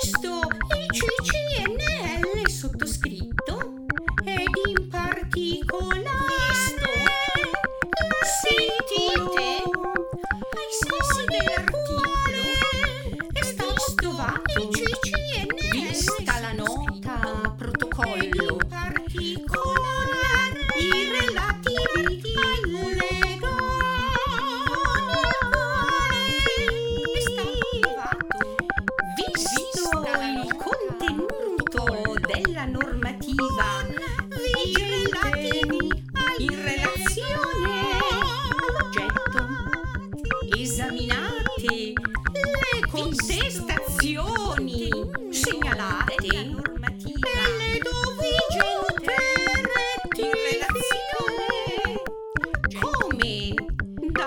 visto il CCNL sottoscritto ed in particolare visto sentite ai sensi dell'articolo è stato trovato il CCNL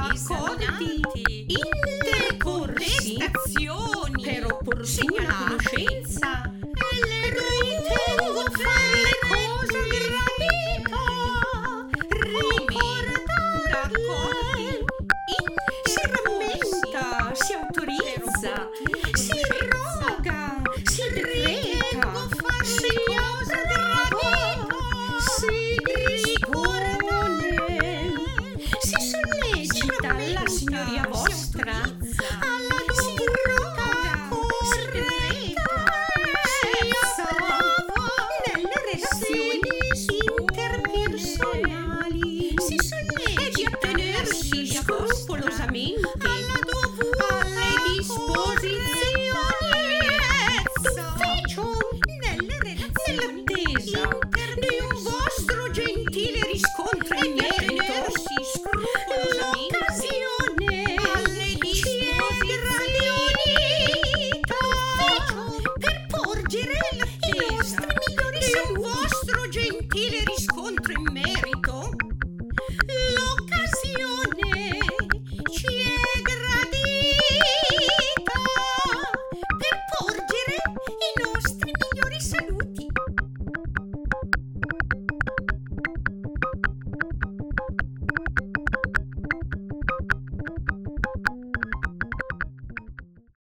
accordi, intercorrestazioni per opportuna conoscenza. gentile riscontro in me